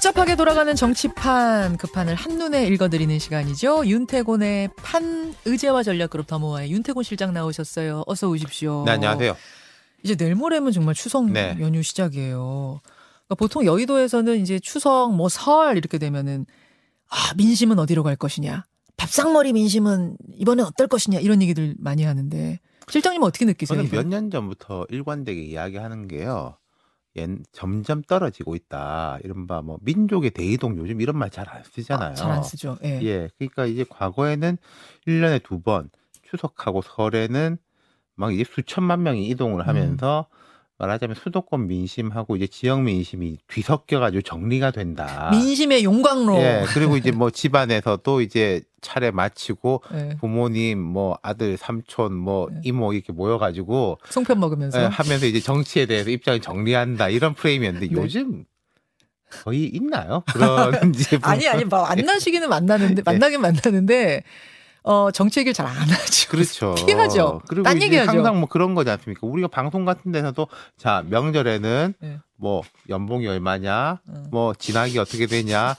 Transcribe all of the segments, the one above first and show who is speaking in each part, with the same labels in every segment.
Speaker 1: 복잡하게 돌아가는 정치판 그 판을 한눈에 읽어드리는 시간이죠. 윤태곤의 판 의제와 전략그룹 더모아의 윤태곤 실장 나오셨어요. 어서 오십시오.
Speaker 2: 네, 안녕하세요.
Speaker 1: 이제 내일 모레면 정말 추석
Speaker 2: 네.
Speaker 1: 연휴 시작이에요. 그러니까 보통 여의도에서는 이제 추석 뭐 설 이렇게 되면은 아 민심은 어디로 갈 것이냐, 밥상머리 민심은 이번에 어떨 것이냐 이런 얘기들 많이 하는데 실장님 은 어떻게 느끼세요?
Speaker 2: 저는? 몇 년 전부터 일관되게 이야기하는 게요. 옛, 점점 떨어지고 있다. 이른바 뭐 민족의 대이동 요즘 이런 말 잘 안 쓰잖아요.
Speaker 1: 잘안 쓰죠. 예.
Speaker 2: 예. 그러니까 이제 과거에는 1년에 두 번 추석하고 설에는 막 이제 수천만 명이 이동을 하면서
Speaker 1: 음.
Speaker 2: 말하자면 수도권 민심하고 이제 지역 민심이 뒤섞여 가지고 정리가 된다.
Speaker 1: 민심의 용광로.
Speaker 2: 예. 그리고 이제 뭐 집안에서도 이제 차례 마치고
Speaker 1: 예.
Speaker 2: 부모님 뭐 아들 삼촌 뭐
Speaker 1: 네.
Speaker 2: 이모 이렇게 모여가지고
Speaker 1: 송편 먹으면서
Speaker 2: 예, 하면서 이제 정치에 대해서 입장을 정리한다 이런 프레임이었는데
Speaker 1: 네.
Speaker 2: 요즘 거의 있나요? 그런 이제
Speaker 1: 아니 아니 뭐 만나시기는 만나는데
Speaker 2: 네.
Speaker 1: 만나긴 만나는데 어 정치 얘기를 잘 안 하죠.
Speaker 2: 그렇죠.
Speaker 1: 피하죠.
Speaker 2: 그리고
Speaker 1: 딴 얘기하죠.
Speaker 2: 항상 뭐 그런 거지 않습니까? 우리가 방송 같은 데서도 자 명절에는
Speaker 1: 네.
Speaker 2: 뭐 연봉이 얼마냐,
Speaker 1: 어.
Speaker 2: 뭐 진학이 어떻게 되냐,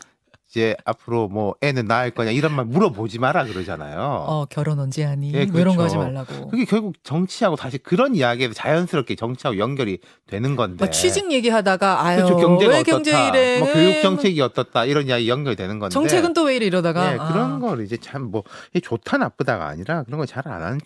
Speaker 2: 이제 앞으로 뭐 애는 낳을 거냐 이런 말 물어보지 마라 그러잖아요.
Speaker 1: 어 결혼 언제 하니?
Speaker 2: 예,
Speaker 1: 뭐 이런 거 하지
Speaker 2: 그렇죠.
Speaker 1: 말라고.
Speaker 2: 그게 결국 정치하고 다시 그런 이야기에서 자연스럽게 정치하고 연결이 되는 건데.
Speaker 1: 뭐 취직 얘기하다가 아유
Speaker 2: 그렇죠. 경제가
Speaker 1: 왜. 경제 이래?
Speaker 2: 뭐 교육 정책이 어떻다. 이런 이야기 연결되는 건데.
Speaker 1: 정책은 또 왜 이래 이러다가
Speaker 2: 네,
Speaker 1: 아.
Speaker 2: 그런 걸 이제 참 뭐 좋다 나쁘다가 아니라 그런 거잘안 하는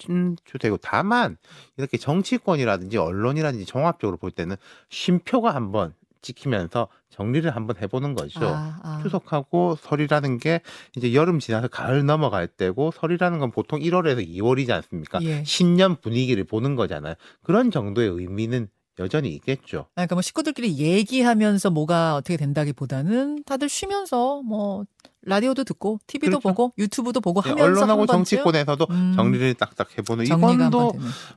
Speaker 2: 주 되고 다만 이렇게 정치권이라든지 언론이라든지 종합적으로 볼 때는 쉼표가 한번 찍히면서 정리를 한번 해보는 거죠.
Speaker 1: 아, 아.
Speaker 2: 추석하고 설이라는 게 이제 여름 지나서 가을 넘어갈 때고 설이라는 건 보통 1월에서 2월이지 않습니까?
Speaker 1: 예.
Speaker 2: 신년 분위기를 보는 거잖아요. 그런 정도의 의미는 여전히 있겠죠.
Speaker 1: 그러니까 뭐 식구들끼리 얘기하면서 뭐가 어떻게 된다기보다는 다들 쉬면서 뭐 라디오도 듣고 TV도
Speaker 2: 그렇죠.
Speaker 1: 보고 유튜브도 보고
Speaker 2: 네,
Speaker 1: 하면서
Speaker 2: 언론하고 정치권에서도
Speaker 1: 음,
Speaker 2: 정리를 딱딱 해보는 이건도.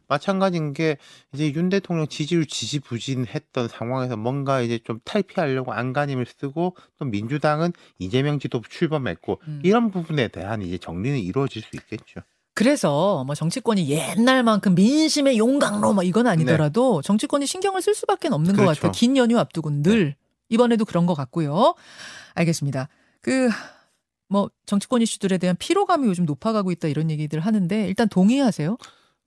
Speaker 2: 마찬가지인 게 이제 윤 대통령 지지율 지지부진했던 상황에서 뭔가 이제 좀 탈피하려고 안간힘을 쓰고 또 민주당은 이재명 지도 출범했고
Speaker 1: 음.
Speaker 2: 이런 부분에 대한 이제 정리는 이루어질 수 있겠죠.
Speaker 1: 그래서 뭐 정치권이 옛날만큼 민심의 용광로 뭐 이건 아니더라도 정치권이 신경을 쓸 수밖에 없는 것
Speaker 2: 네. 그렇죠.
Speaker 1: 같아요. 긴 연휴 앞두고는 늘 이번에도 그런 것 같고요. 알겠습니다. 그 뭐 정치권 이슈들에 대한 피로감이 요즘 높아가고 있다 이런 얘기들 하는데 일단 동의하세요?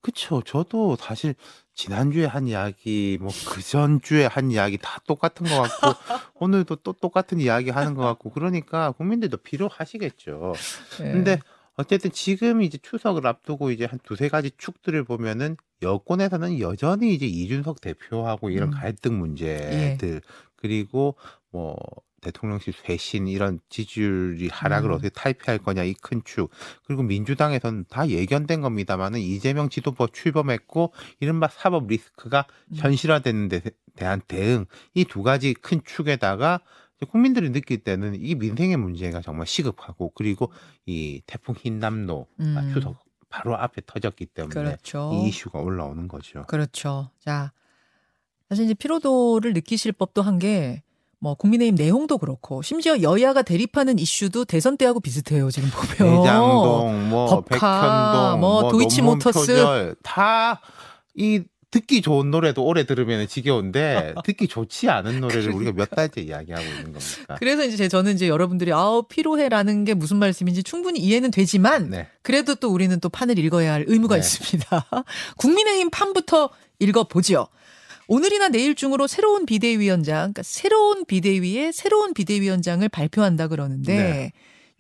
Speaker 2: 그렇죠. 저도 사실 지난주에 한 이야기 뭐 그 전주에 한 이야기 다 똑같은 것 같고 오늘도 또 똑같은 이야기 하는 것 같고 그러니까 국민들도 필요하시겠죠.
Speaker 1: 예.
Speaker 2: 근데 어쨌든 지금 이제 추석을 앞두고 이제 한 두세 가지 축들을 보면은 여권에서는 여전히 이제 이준석 대표하고 이런
Speaker 1: 음.
Speaker 2: 갈등 문제들 그리고 뭐 대통령실 쇄신 이런 지지율이 하락을
Speaker 1: 음.
Speaker 2: 어떻게 탈피할 거냐 이 큰 축 그리고 민주당에서는 다 예견된 겁니다만은 이재명 지도부 출범했고 이른바 사법 리스크가
Speaker 1: 음.
Speaker 2: 현실화되는 데 대한 대응 이 두 가지 큰 축에다가 국민들이 느낄 때는 이 민생의 문제가 정말 시급하고 그리고 이 태풍 흰남노
Speaker 1: 음.
Speaker 2: 아, 추석 바로 앞에 터졌기 때문에
Speaker 1: 그렇죠.
Speaker 2: 이 이슈가 올라오는 거죠.
Speaker 1: 그렇죠. 자, 사실 이제 피로도를 느끼실 법도 한 게 뭐 국민의힘 내용도 그렇고 심지어 여야가 대립하는 이슈도 대선 때하고 비슷해요. 지금 보면.
Speaker 2: 대장동, 뭐
Speaker 1: 법카,
Speaker 2: 백현동,
Speaker 1: 뭐 도이치모터스.
Speaker 2: 다 이 듣기 좋은 노래도 오래 들으면 지겨운데 듣기 좋지 않은 노래를 우리가 몇 달째 이야기하고 있는 겁니까?
Speaker 1: 그래서 이제 저는 이제 여러분들이 아우 피로해라는 게 무슨 말씀인지 충분히 이해는 되지만
Speaker 2: 네.
Speaker 1: 그래도 또 우리는 또 판을 읽어야 할 의무가
Speaker 2: 네.
Speaker 1: 있습니다. 국민의힘 판부터 읽어보지요. 오늘이나 내일 중으로 새로운 비대위원장, 그러니까 새로운 비대위의 새로운 비대위원장을 발표한다 그러는데
Speaker 2: 네.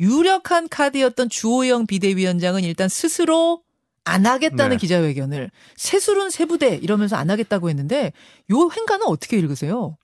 Speaker 1: 유력한 카드였던 주호영 비대위원장은 일단 스스로 안 하겠다는
Speaker 2: 네.
Speaker 1: 기자회견을 새술은 세부대 이러면서 안 하겠다고 했는데 요 행간은 어떻게 읽으세요?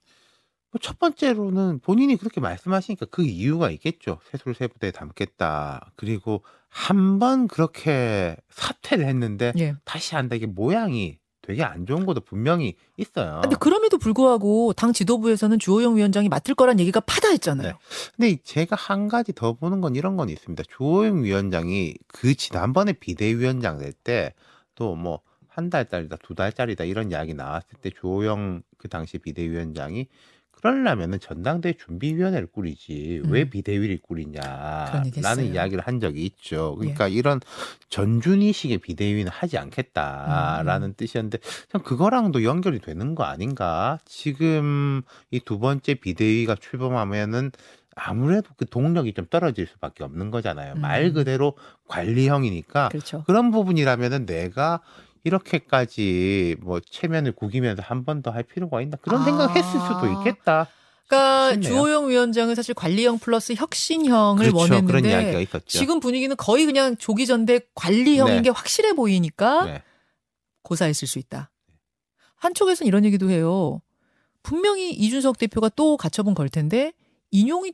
Speaker 2: 뭐첫 번째로는 본인이 그렇게 말씀하시니까 그 이유가 있겠죠. 세술 세부대에 담겠다. 그리고 한 번 그렇게 사퇴를 했는데
Speaker 1: 예.
Speaker 2: 다시 한다. 이게 모양이 되게 안 좋은 것도 분명히 있어요.
Speaker 1: 근데 그럼에도 불구하고 당 지도부에서는 주호영 위원장이 맡을 거란 얘기가 파다했잖아요.
Speaker 2: 네. 근데 제가 한 가지 더 보는 건 이런 건 있습니다. 주호영 위원장이 그 지난번에 비대위원장 될 때 또 뭐 한 달짜리다 두 달짜리다 이런 이야기 나왔을 때 주호영 그 당시 비대위원장이 그러려면은 전당대 준비위원회를 꾸리지 왜
Speaker 1: 음.
Speaker 2: 비대위를
Speaker 1: 그런 얘기
Speaker 2: 꾸리냐라는. 이야기를 한 적이 있죠.
Speaker 1: 예.
Speaker 2: 그러니까 이런 전준희식의 비대위는 하지 않겠다라는
Speaker 1: 음.
Speaker 2: 뜻이었는데 참 그거랑도 연결이 되는 거 아닌가? 지금 이 두 번째 비대위가 출범하면은 아무래도 그 동력이 좀 떨어질 수밖에 없는 거잖아요. 말
Speaker 1: 음.
Speaker 2: 그대로 관리형이니까
Speaker 1: 그렇죠.
Speaker 2: 그런 부분이라면은 내가 이렇게까지 뭐 체면을 구기면서 한 번 더 할 필요가 있나 그런
Speaker 1: 아.
Speaker 2: 생각했을 수도 있겠다.
Speaker 1: 그러니까
Speaker 2: 싶네요.
Speaker 1: 주호영 위원장은 사실 관리형 플러스 혁신형을
Speaker 2: 그렇죠.
Speaker 1: 원했는데
Speaker 2: 이야기가 있었죠.
Speaker 1: 지금 분위기는 거의 그냥 조기 전대 관리형인
Speaker 2: 네.
Speaker 1: 게 확실해 보이니까
Speaker 2: 네.
Speaker 1: 고사했을 수 있다. 한쪽에서는 이런 얘기도 해요. 분명히 이준석 대표가 또 가처분 걸 텐데 인용이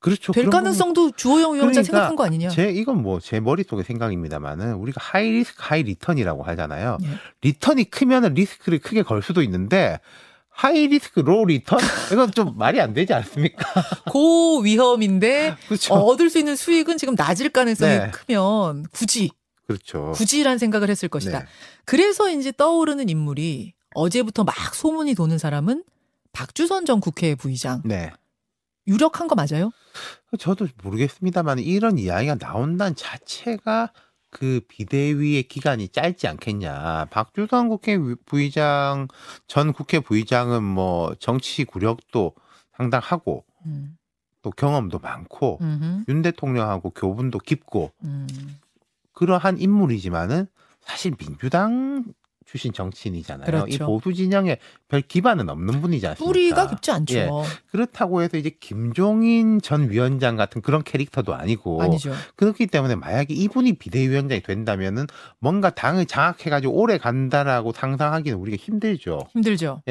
Speaker 2: 그렇죠.
Speaker 1: 될 가능성도 주호영 위원장
Speaker 2: 그러니까
Speaker 1: 생각한 거 아니냐?
Speaker 2: 제 이건 뭐 제 머릿속의 생각입니다만은 우리가 high risk high return이라고 하잖아요.
Speaker 1: 네.
Speaker 2: return이 크면은 리스크를 크게 걸 수도 있는데 high risk low return 이건 좀 말이 안 되지 않습니까?
Speaker 1: 고 위험인데
Speaker 2: 그렇죠.
Speaker 1: 어, 얻을 수 있는 수익은 지금 낮을 가능성이
Speaker 2: 네.
Speaker 1: 크면 굳이
Speaker 2: 그렇죠.
Speaker 1: 굳이란 생각을 했을 것이다.
Speaker 2: 네.
Speaker 1: 그래서 이제 떠오르는 인물이 어제부터 막 소문이 도는 사람은 박주선 전 국회 부의장.
Speaker 2: 네.
Speaker 1: 유력한 거 맞아요?
Speaker 2: 저도 모르겠습니다만 이런 이야기가 나온다는 자체가 그 비대위의 기간이 짧지 않겠냐. 박주선 국회 부의장 전 국회 부의장은 뭐 정치 구력도 상당하고
Speaker 1: 음.
Speaker 2: 또 경험도 많고
Speaker 1: 음흠.
Speaker 2: 윤 대통령하고 교분도 깊고
Speaker 1: 음.
Speaker 2: 그러한 인물이지만은 사실 민주당 출신 정치인이잖아요.
Speaker 1: 그렇죠.
Speaker 2: 이 보수 진영에 별 기반은 없는 분이지 않습니까?
Speaker 1: 뿌리가 깊지 않죠.
Speaker 2: 예. 그렇다고 해서 이제 김종인 전 위원장 같은 그런 캐릭터도 아니고
Speaker 1: 아니죠.
Speaker 2: 그렇기 때문에 만약에 이분이 비대위원장이 된다면은 뭔가 당을 장악해가지고 오래 간다라고 상상하기는 우리가 힘들죠.
Speaker 1: 힘들죠.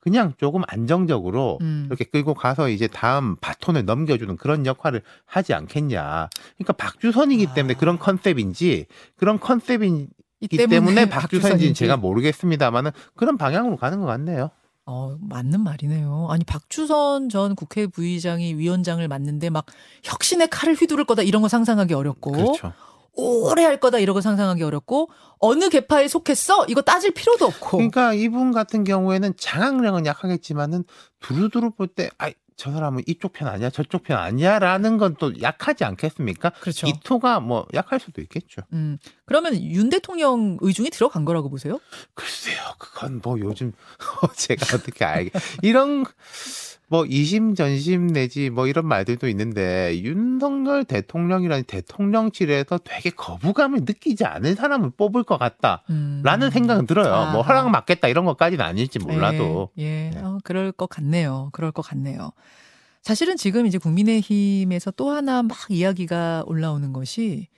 Speaker 2: 그냥 조금 안정적으로
Speaker 1: 음.
Speaker 2: 이렇게 끌고 가서 이제 다음 바톤을 넘겨주는 그런 역할을 하지 않겠냐. 그러니까 박주선이기
Speaker 1: 아.
Speaker 2: 때문에 그런 컨셉인지 그런 컨셉이기
Speaker 1: 이
Speaker 2: 때문에, 박주선인지는
Speaker 1: 박주선인지.
Speaker 2: 제가 모르겠습니다만은 그런 방향으로 가는 것 같네요.
Speaker 1: 어, 맞는 말이네요. 아니, 박주선 전 국회 부의장이 위원장을 맡는데 막 혁신의 칼을 휘두를 거다 이런 거 상상하기 어렵고
Speaker 2: 그렇죠.
Speaker 1: 오래 할 거다 이런 거 상상하기 어렵고 어느 계파에 속했어? 이거 따질 필요도 없고.
Speaker 2: 그러니까 이분 같은 경우에는 장악력은 약하겠지만은 두루두루 볼 때, 아, 저 사람은 이쪽 편 아니야, 저쪽 편 아니야라는 건 또 약하지 않겠습니까?
Speaker 1: 그렇죠.
Speaker 2: 이토가 뭐 약할 수도 있겠죠.
Speaker 1: 음. 그러면 윤 대통령 의중이 들어간 거라고 보세요?
Speaker 2: 글쎄요, 그건 뭐 요즘 제가 어떻게 알게 이런 뭐 이심 전심 내지 뭐 이런 말들도 있는데 윤석열 대통령이라는 대통령실에서 되게 거부감을 느끼지 않은 사람을 뽑을 것 같다.
Speaker 1: 음.
Speaker 2: 라는 생각은 들어요.
Speaker 1: 아하.
Speaker 2: 뭐 허락 맞겠다 이런 것까지는 아닐지 몰라도.
Speaker 1: 예, 예.
Speaker 2: 네.
Speaker 1: 어, 그럴 것 같네요. 그럴 것 같네요. 사실은 지금 이제 국민의힘에서 또 하나 막 이야기가 올라오는 것이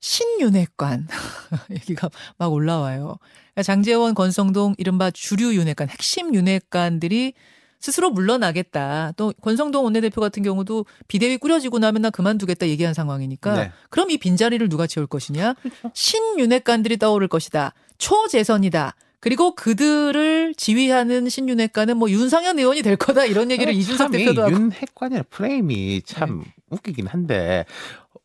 Speaker 1: 신윤회관 얘기가 막 올라와요. 그러니까 장재원, 권성동 이른바 주류 윤회관, 핵심 윤회관들이 스스로 물러나겠다. 또 권성동 원내대표 같은 경우도 비대위 꾸려지고 나면 나 그만두겠다 얘기한 상황이니까
Speaker 2: 네.
Speaker 1: 그럼 이 빈자리를 누가 채울 것이냐? 신윤회관들이 떠오를 것이다. 초재선이다. 그리고 그들을 지휘하는 신윤회관은 뭐 윤상현 의원이 될 거다 이런 얘기를 이준석
Speaker 2: 참, 이
Speaker 1: 대표도 하고 네.
Speaker 2: 윤핵관이라 프레임이 참 웃기긴 한데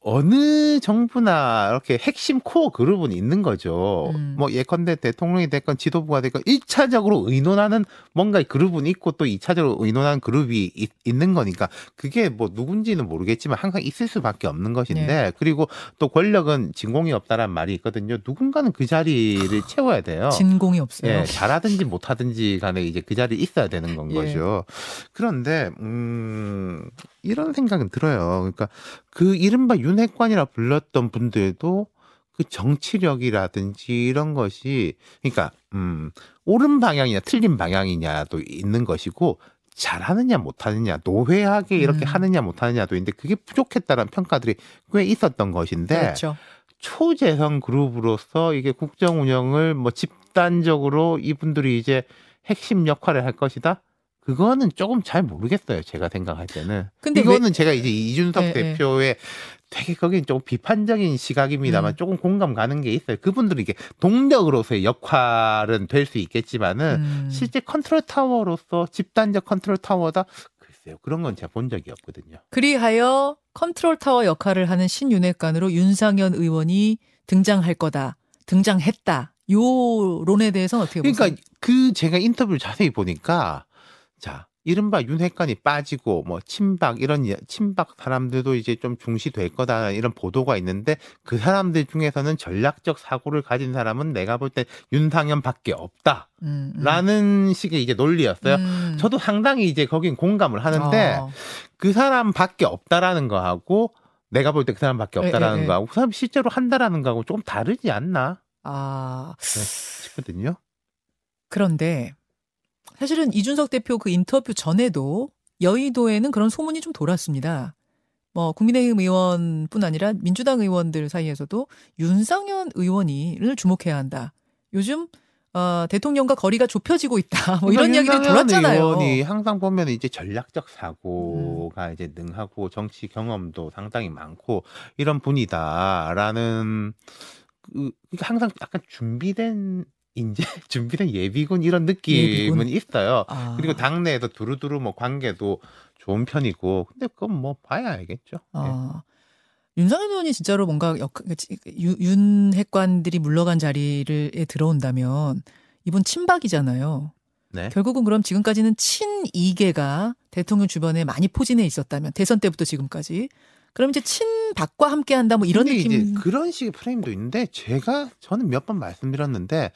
Speaker 2: 어느 정부나 이렇게 핵심 코어 그룹은 있는 거죠.
Speaker 1: 음.
Speaker 2: 뭐 예컨대 대통령이 됐건 지도부가 됐건 1차적으로 의논하는 뭔가 그룹은 있고 또 2차적으로 의논하는 그룹이 있, 는 거니까 그게 뭐 누군지는 모르겠지만 항상 있을 수밖에 없는 것인데
Speaker 1: 네.
Speaker 2: 그리고 또 권력은 진공이 없다라는 말이 있거든요. 누군가는 그 자리를 채워야 돼요.
Speaker 1: 진공이 없어요.
Speaker 2: 예, 잘하든지 못하든지 간에 이제 그 자리에 있어야 되는 건
Speaker 1: 예.
Speaker 2: 거죠. 그런데 음 이런 생각은 들어요. 그러니까 그 이른바 윤핵관이라 불렀던 분들도 그 정치력이라든지 이런 것이 그러니까 음 옳은 방향이냐 틀린 방향이냐도 있는 것이고 잘하느냐 못하느냐 노회하게 이렇게
Speaker 1: 음.
Speaker 2: 하느냐 못하느냐도 있는데 그게 부족했다는 평가들이 꽤 있었던 것인데
Speaker 1: 그렇죠.
Speaker 2: 초재선 그룹으로서 이게 국정 운영을 뭐 집단적으로 이분들이 이제 핵심 역할을 할 것이다. 그거는 조금 잘 모르겠어요. 제가 생각할 때는.
Speaker 1: 근데
Speaker 2: 이거는 제가 이제 이준석
Speaker 1: 네, 네.
Speaker 2: 대표의 되게 거긴 조금 비판적인 시각입니다만
Speaker 1: 음.
Speaker 2: 조금 공감 가는 게 있어요. 그분들이 이게 동력으로서의 역할은 될 수 있겠지만은
Speaker 1: 음.
Speaker 2: 실제 컨트롤 타워로서 집단적 컨트롤 타워다 글쎄요. 그런 건 제가 본 적이 없거든요.
Speaker 1: 그리하여 컨트롤 타워 역할을 하는 신윤핵관으로 윤상현 의원이 등장할 거다. 등장했다. 요 론에 대해서는 어떻게 보세요?
Speaker 2: 그러니까 그 제가 인터뷰를 자세히 보니까 자 이른바 윤핵관이 빠지고 뭐 친박 이런 예- 친박 사람들도 이제 좀 중시될 거다 이런 보도가 있는데 그 사람들 중에서는 전략적 사고를 가진 사람은 내가 볼 때 윤상현밖에 없다라는
Speaker 1: 음, 음.
Speaker 2: 식의 이제 논리였어요.
Speaker 1: 음.
Speaker 2: 저도 상당히 이제 거긴 공감을 하는데
Speaker 1: 어.
Speaker 2: 그 사람밖에 없다라는 거하고 내가 볼 때 그 사람밖에
Speaker 1: 예,
Speaker 2: 없다라는
Speaker 1: 예, 예.
Speaker 2: 거하고 그 사람 실제로 한다라는 거하고 조금 다르지 않나
Speaker 1: 아,
Speaker 2: 싶거든요.
Speaker 1: 그런데 사실은 이준석 대표 그 인터뷰 전에도 여의도에는 그런 소문이 좀 돌았습니다. 뭐 국민의힘 의원뿐 아니라 민주당 의원들 사이에서도 윤상현 의원이를 주목해야 한다. 요즘 어, 대통령과 거리가 좁혀지고 있다. 뭐 이런
Speaker 2: 윤상현
Speaker 1: 돌았잖아요.
Speaker 2: 의원이 항상 보면 이제 전략적 사고가
Speaker 1: 음.
Speaker 2: 이제 능하고 정치 경험도 상당히 많고 이런 분이다라는 그 항상 약간 준비된 인재, 준비된 예비군 이런 느낌은
Speaker 1: 예비군?
Speaker 2: 있어요.
Speaker 1: 아,
Speaker 2: 그리고 당내에도 두루두루 뭐 관계도 좋은 편이고 근데 그건 뭐 봐야 알겠죠. 예.
Speaker 1: 어, 윤상현 의원이 진짜로 뭔가 역, 유- 윤핵관들이 물러간 자리를 에 들어온다면 이분 친박이잖아요.
Speaker 2: 네.
Speaker 1: 결국은 그럼 지금까지는 친이계가 대통령 주변에 많이 포진해 있었다면 대선 때부터 지금까지 그럼 이제 친박과 함께 한다 뭐 이런 느낌
Speaker 2: 이제 그런 식의 프레임도 있는데 제가 저는 몇 번 말씀드렸는데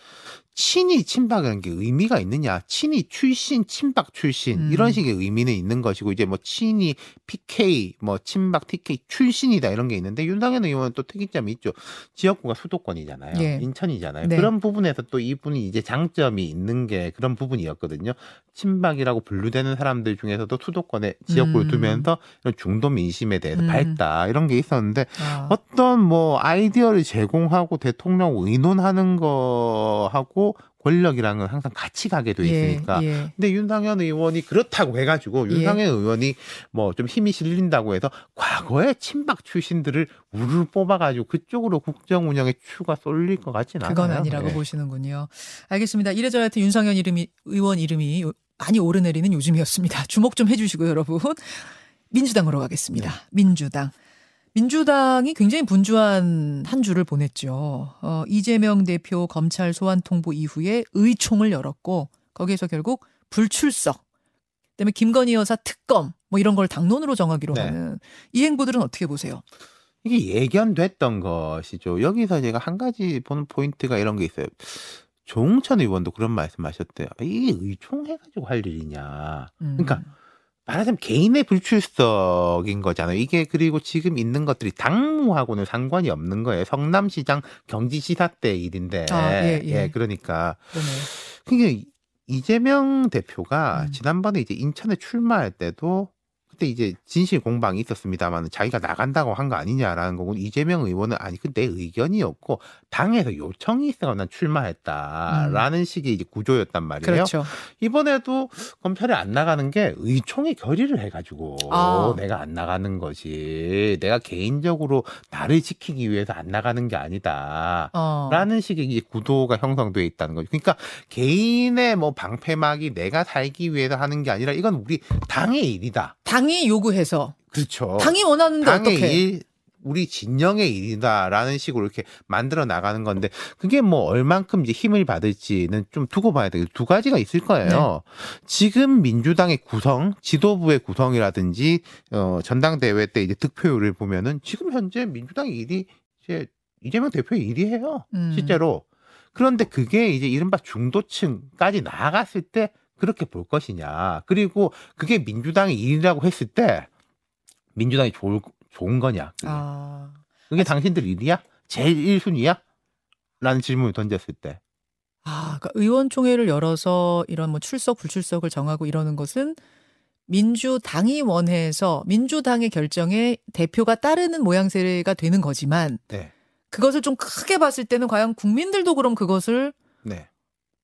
Speaker 2: 친이 친박이라는 게 의미가 있느냐 친이 출신 친박 출신
Speaker 1: 음.
Speaker 2: 이런 식의 의미는 있는 것이고 이제 뭐 친이 PK 뭐 친박 TK 출신이다 이런 게 있는데 윤상현 의원은 또 특이점이 있죠 지역구가 수도권이잖아요
Speaker 1: 예.
Speaker 2: 인천이잖아요
Speaker 1: 네.
Speaker 2: 그런 부분에서 또 이분이 이제 장점이 있는 게 그런 부분이었거든요 친박이라고 분류되는 사람들 중에서도 수도권에 지역구를
Speaker 1: 음.
Speaker 2: 두면서 이런 중도 민심에 대해서
Speaker 1: 음.
Speaker 2: 밝다 이런 게 있었는데
Speaker 1: 아,
Speaker 2: 어떤 뭐 아이디어를 제공하고 대통령 의논하는 거하고 권력이랑은 은 항상 같이 가게 돼 있으니까.
Speaker 1: 예, 예.
Speaker 2: 근데 윤상현 의원이 그렇다고 해가지고
Speaker 1: 예.
Speaker 2: 윤상현 의원이 뭐 좀 힘이 실린다고 해서 과거에 친박 출신들을 우르르 뽑아가지고 그쪽으로 국정 운영에 추가 쏠릴 것 같진 않아요.
Speaker 1: 그건 아니라고
Speaker 2: 예.
Speaker 1: 보시는군요. 알겠습니다. 이래저래 하여튼 윤상현 이름이 의원 이름이 요- 많이 오르내리는 요즘이었습니다. 주목 좀 해주시고요, 여러분. 민주당으로 가겠습니다.
Speaker 2: 네.
Speaker 1: 민주당. 민주당이 굉장히 분주한 한 주를 보냈죠. 어, 이재명 대표 검찰 소환 통보 이후에 의총을 열었고 거기에서 결국 불출석, 그다음에 김건희 여사 특검 뭐 이런 걸 당론으로 정하기로
Speaker 2: 네.
Speaker 1: 하는 이 행보들은 어떻게 보세요?
Speaker 2: 이게 예견됐던 것이죠. 여기서 제가 한 가지 보는 포인트가 이런 게 있어요. 조홍천 의원도 그런 말씀하셨대요. 이게 의총해가지고 할 일이냐.
Speaker 1: 음.
Speaker 2: 그러니까 말하자면 개인의 불출석인 거잖아요. 이게 그리고 지금 있는 것들이 당무하고는 상관이 없는 거예요. 성남시장 경기지사 때 일인데.
Speaker 1: 아, 예, 예.
Speaker 2: 그러니까.
Speaker 1: 그러네.
Speaker 2: 그게 이재명 대표가
Speaker 1: 음.
Speaker 2: 지난번에 이제 인천에 출마할 때도 그때 이제 진실 공방이 있었습니다만 자기가 나간다고 한 거 아니냐라는 거고 이재명 의원은 아니 그 내 의견이었고 당에서 요청이 있어서 난 출마했다라는 식의 이제 구조였단 말이에요.
Speaker 1: 음. 그렇죠.
Speaker 2: 이번에도 검찰에 안 나가는 게 의총이 결의를 해가지고
Speaker 1: 아.
Speaker 2: 내가 안 나가는 거지. 내가 개인적으로 나를 지키기 위해서 안 나가는 게 아니다.
Speaker 1: 어.
Speaker 2: 라는 식의 이제 구도가 형성되어 있다는 거죠. 그러니까 개인의 뭐 방패막이 내가 살기 위해서 하는 게 아니라 이건 우리 당의 일이다.
Speaker 1: 당이 요구해서
Speaker 2: 그렇죠.
Speaker 1: 당이 원하는데
Speaker 2: 당의
Speaker 1: 어떻게?
Speaker 2: 일, 우리 진영의 일이다라는 식으로 이렇게 만들어 나가는 건데 그게 뭐 얼만큼 이제 힘을 받을지는 좀 두고 봐야 되고 두 가지가 있을 거예요. 지금 민주당의 구성, 지도부의 구성이라든지 어 전당대회 때 이제 득표율을 보면은 지금 현재 민주당의 일이 이제 이재명 대표의 일이에요.
Speaker 1: 음.
Speaker 2: 실제로. 그런데 그게 이제 이른바 중도층까지 나아갔을 때 그렇게 볼 것이냐. 그리고 그게 민주당의 일이라고 했을 때 민주당이 좋을, 좋은 거냐. 그게,
Speaker 1: 아.
Speaker 2: 그게 당신들 일이야? 제일 1순위야? 라는 질문을 던졌을 때.
Speaker 1: 아, 그러니까 의원총회를 열어서 이런 뭐 출석 불출석을 정하고 이러는 것은 민주당이 원해서 민주당의 결정에 대표가 따르는 모양새가 되는 거지만
Speaker 2: 네.
Speaker 1: 그것을 좀 크게 봤을 때는 과연 국민들도 그럼 그것을
Speaker 2: 네.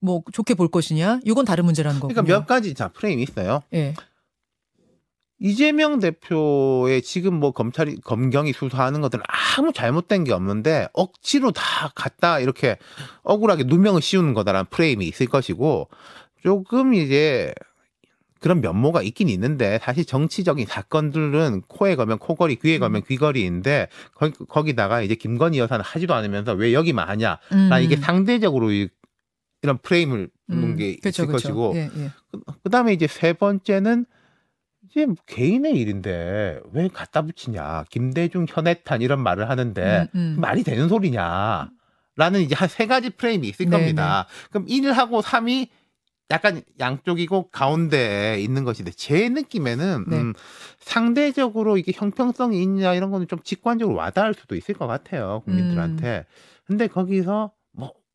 Speaker 1: 뭐 좋게 볼 것이냐? 이건 다른 문제라는 거군요.
Speaker 2: 그러니까 몇 가지 자 프레임이 있어요.
Speaker 1: 예.
Speaker 2: 이재명 대표의 지금 뭐 검찰이 검경이 수사하는 것들은 아무 잘못된 게 없는데 억지로 다 갖다 이렇게 억울하게 누명을 씌우는 거다라는 프레임이 있을 것이고 조금 이제 그런 면모가 있긴 있는데 사실 정치적인 사건들은 코에 걸면 코걸이 귀에 걸면 귀걸이인데 거기, 거기다가 이제 김건희 여사는 하지도 않으면서 왜 여기만 하냐
Speaker 1: 음.
Speaker 2: 나 이게 상대적으로 이- 이런 프레임을 두는
Speaker 1: 음,
Speaker 2: 게
Speaker 1: 그쵸,
Speaker 2: 있을
Speaker 1: 그쵸.
Speaker 2: 것이고
Speaker 1: 예, 예.
Speaker 2: 그 다음에 이제 세 번째는 이제 뭐 개인의 일인데 왜 갖다 붙이냐 김대중 현해탄 이런 말을 하는데
Speaker 1: 음, 음.
Speaker 2: 말이 되는 소리냐 라는 이제 한 세 가지 프레임이 있을
Speaker 1: 네,
Speaker 2: 겁니다. 그럼 1하고 3이 약간 양쪽이고 가운데에 있는 것인데 제 느낌에는
Speaker 1: 네.
Speaker 2: 음, 상대적으로 이게 형평성이 있냐 이런 거는 좀 직관적으로 와닿을 수도 있을 것 같아요 국민들한테. 근데 거기서 뭐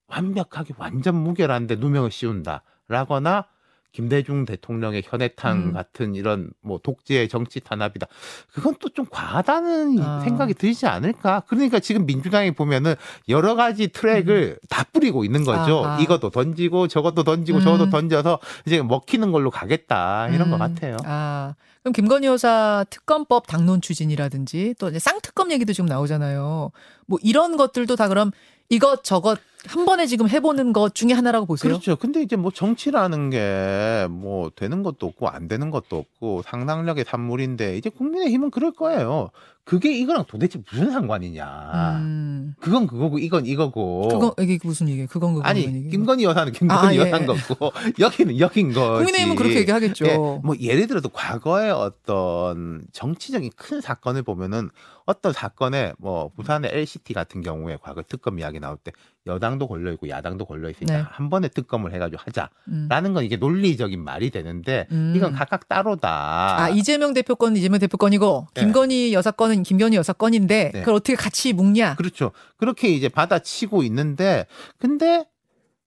Speaker 2: 완벽하게 완전 무결한데 누명을 씌운다라거나 김대중 대통령의 현해탄
Speaker 1: 음.
Speaker 2: 같은 이런 뭐 독재의 정치 탄압이다. 그건 또 좀 과하다는
Speaker 1: 아.
Speaker 2: 생각이 들지 않을까? 그러니까 지금 민주당이 보면은 여러 가지 트랙을 다 뿌리고 있는 거죠.
Speaker 1: 음. 아하.
Speaker 2: 이것도 던지고 저것도 던지고
Speaker 1: 음.
Speaker 2: 저것도 던져서 이제 먹히는 걸로 가겠다 이런 것
Speaker 1: 음.
Speaker 2: 같아요.
Speaker 1: 아, 그럼 김건희 여사 특검법 당론 추진이라든지 또 이제 쌍특검 얘기도 지금 나오잖아요. 뭐 이런 것들도 다 그럼 이것 저것 한 번에 지금 해보는 것 중에 하나라고 보세요.
Speaker 2: 그렇죠. 근데 이제 뭐 정치라는 게 뭐 되는 것도 없고 안 되는 것도 없고 상상력의 산물인데 이제 국민의힘은 그럴 거예요. 그게 이거랑 도대체 무슨 상관이냐.
Speaker 1: 음,
Speaker 2: 그건 그거고 이건 이거고.
Speaker 1: 그건 이게 무슨 얘기예요? 그건 그건
Speaker 2: 아니
Speaker 1: 얘기예요.
Speaker 2: 김건희 여사는 김건희
Speaker 1: 아, 예.
Speaker 2: 여사인 거고 여기는 여긴 거지.
Speaker 1: 국민의힘은 그렇게 얘기하겠죠.
Speaker 2: 예, 뭐 예를 들어서 과거에 어떤 정치적인 큰 사건을 보면은 어떤 사건에 뭐 부산의 LCT 같은 경우에 과거 특검 이야기 나올 때 여당도 걸려 있고 야당도 걸려 있으니까
Speaker 1: 네.
Speaker 2: 한 번에 특검을 해가지고
Speaker 1: 음.
Speaker 2: 하자라는 건 이게 논리적인 말이 되는데
Speaker 1: 음.
Speaker 2: 이건 각각 따로다.
Speaker 1: 아 이재명 대표 건 이재명 대표 건이고
Speaker 2: 네.
Speaker 1: 김건희 여사 건은 김건희 여사 건인데
Speaker 2: 네.
Speaker 1: 그걸 어떻게 같이 묶냐?
Speaker 2: 그렇죠. 그렇게 이제 받아치고 있는데 근데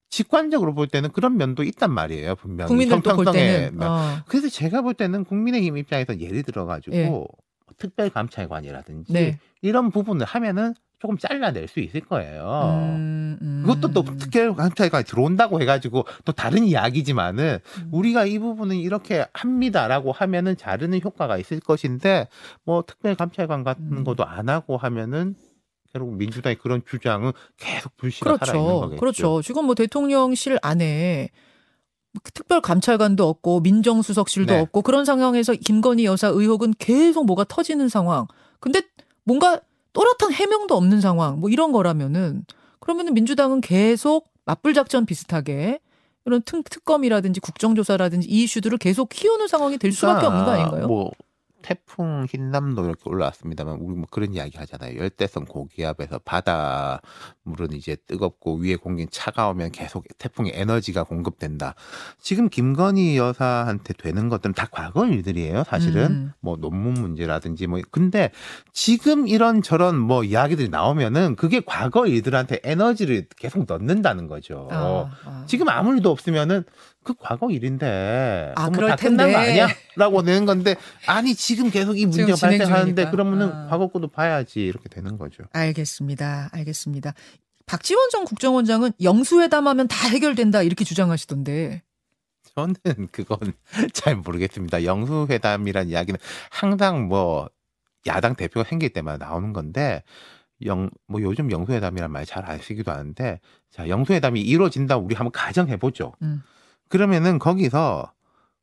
Speaker 2: 직관적으로 볼 때는 그런 면도 있단 말이에요. 분명히
Speaker 1: 국민들 또볼 때는
Speaker 2: 면.
Speaker 1: 어.
Speaker 2: 그래서 제가 볼 때는 국민의힘 입장에서 예를 들어 가지고
Speaker 1: 예.
Speaker 2: 특별감찰관이라든지
Speaker 1: 네.
Speaker 2: 이런 부분을 하면은 조금 잘라낼 수 있을 거예요.
Speaker 1: 음, 음.
Speaker 2: 그것도 또 특별감찰관이 들어온다고 해가지고 또 다른 이야기지만은
Speaker 1: 음.
Speaker 2: 우리가 이 부분은 이렇게 합니다라고 하면은 자르는 효과가 있을 것인데 뭐 특별 감찰관 같은
Speaker 1: 음.
Speaker 2: 것도 안 하고 하면은 결국 민주당의 그런 주장은 계속 불씨가 살아있는
Speaker 1: 그렇죠.
Speaker 2: 거겠죠.
Speaker 1: 그렇죠. 지금 뭐 대통령실 안에 특별 감찰관도 없고 민정수석실도
Speaker 2: 네.
Speaker 1: 없고 그런 상황에서 김건희 여사 의혹은 계속 뭐가 터지는 상황. 근데 뭔가 또렷한 해명도 없는 상황. 뭐 이런 거라면은 그러면은 민주당은 계속 맞불 작전 비슷하게 이런 특, 특검이라든지 국정조사라든지 이 이슈들을 계속 키우는 상황이 될 수밖에 없는 거 아닌가요?
Speaker 2: 뭐 태풍 흰남도 이렇게 올라왔습니다만 우리 뭐 그런 이야기 하잖아요. 열대성 고기압에서 바다 물은 이제 뜨겁고 위에 공기는 차가우면 계속 태풍의 에너지가 공급된다. 지금 김건희 여사한테 되는 것들은 다 과거 일들이에요. 사실은
Speaker 1: 음.
Speaker 2: 뭐 논문 문제라든지 뭐 근데 지금 이런 저런 뭐 이야기들이 나오면은 그게 과거 일들한테 에너지를 계속 넣는다는 거죠.
Speaker 1: 아, 아.
Speaker 2: 지금 아무 일도 없으면은 그 과거 일인데
Speaker 1: 아,
Speaker 2: 그럼
Speaker 1: 그럴
Speaker 2: 다 끝난 거
Speaker 1: 텐데.
Speaker 2: 아니야?라고 되는 건데 아니 지금 계속 이 문제가 발생하는데. 그러면은
Speaker 1: 아.
Speaker 2: 과거 거도 봐야지 이렇게 되는 거죠.
Speaker 1: 알겠습니다. 알겠습니다. 박지원 전 국정원장은 영수회담하면 다 해결된다 이렇게 주장하시던데.
Speaker 2: 저는 그건 잘 모르겠습니다. 영수회담이란 이야기는 항상 뭐 야당 대표가 생길 때마다 나오는 건데 영 뭐 요즘 영수회담이란 말잘안 쓰기도 하는데 자 영수회담이 이루어진다 우리 한번 가정해 보죠.
Speaker 1: 음.
Speaker 2: 그러면은 거기서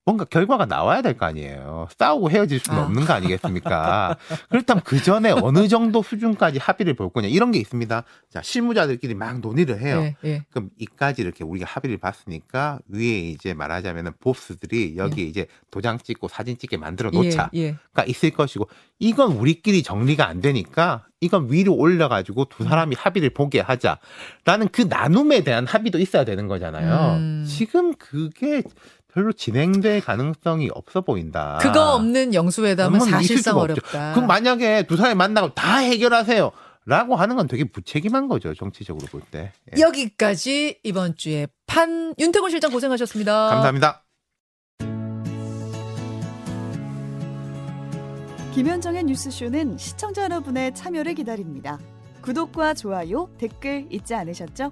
Speaker 2: 뭔가 결과가 나와야 될 거 아니에요. 싸우고 헤어질 수는
Speaker 1: 아.
Speaker 2: 없는 거 아니겠습니까? 그렇다면 그 전에 어느 정도 수준까지 합의를 볼 거냐 이런 게 있습니다. 자 실무자들끼리 막 논의를 해요.
Speaker 1: 예, 예.
Speaker 2: 그럼 이까지 이렇게 우리가 합의를 봤으니까 위에 이제 말하자면은 보스들이 여기 에 이제 도장 찍고 사진 찍게 만들어 놓자가
Speaker 1: 예, 예.
Speaker 2: 있을 것이고 이건 우리끼리 정리가 안 되니까 이건 위로 올려가지고 두 사람이 합의를 보게 하자 라는 그 나눔에 대한 합의도 있어야 되는 거잖아요.
Speaker 1: 음.
Speaker 2: 지금 그게 별로 진행될 가능성이 없어 보인다.
Speaker 1: 그거 없는 영수회담은 사실상. 어렵다.
Speaker 2: 그럼 만약에 두 사람이 만나고 다 해결하세요. 라고 하는 건 되게 무책임한 거죠. 정치적으로 볼 때. 예.
Speaker 1: 여기까지 이번 주에 판 윤태곤 실장 고생하셨습니다.
Speaker 2: 감사합니다.
Speaker 3: 김현정의 뉴스쇼는 시청자 여러분의 참여를 기다립니다. 구독과 좋아요, 댓글 잊지 않으셨죠?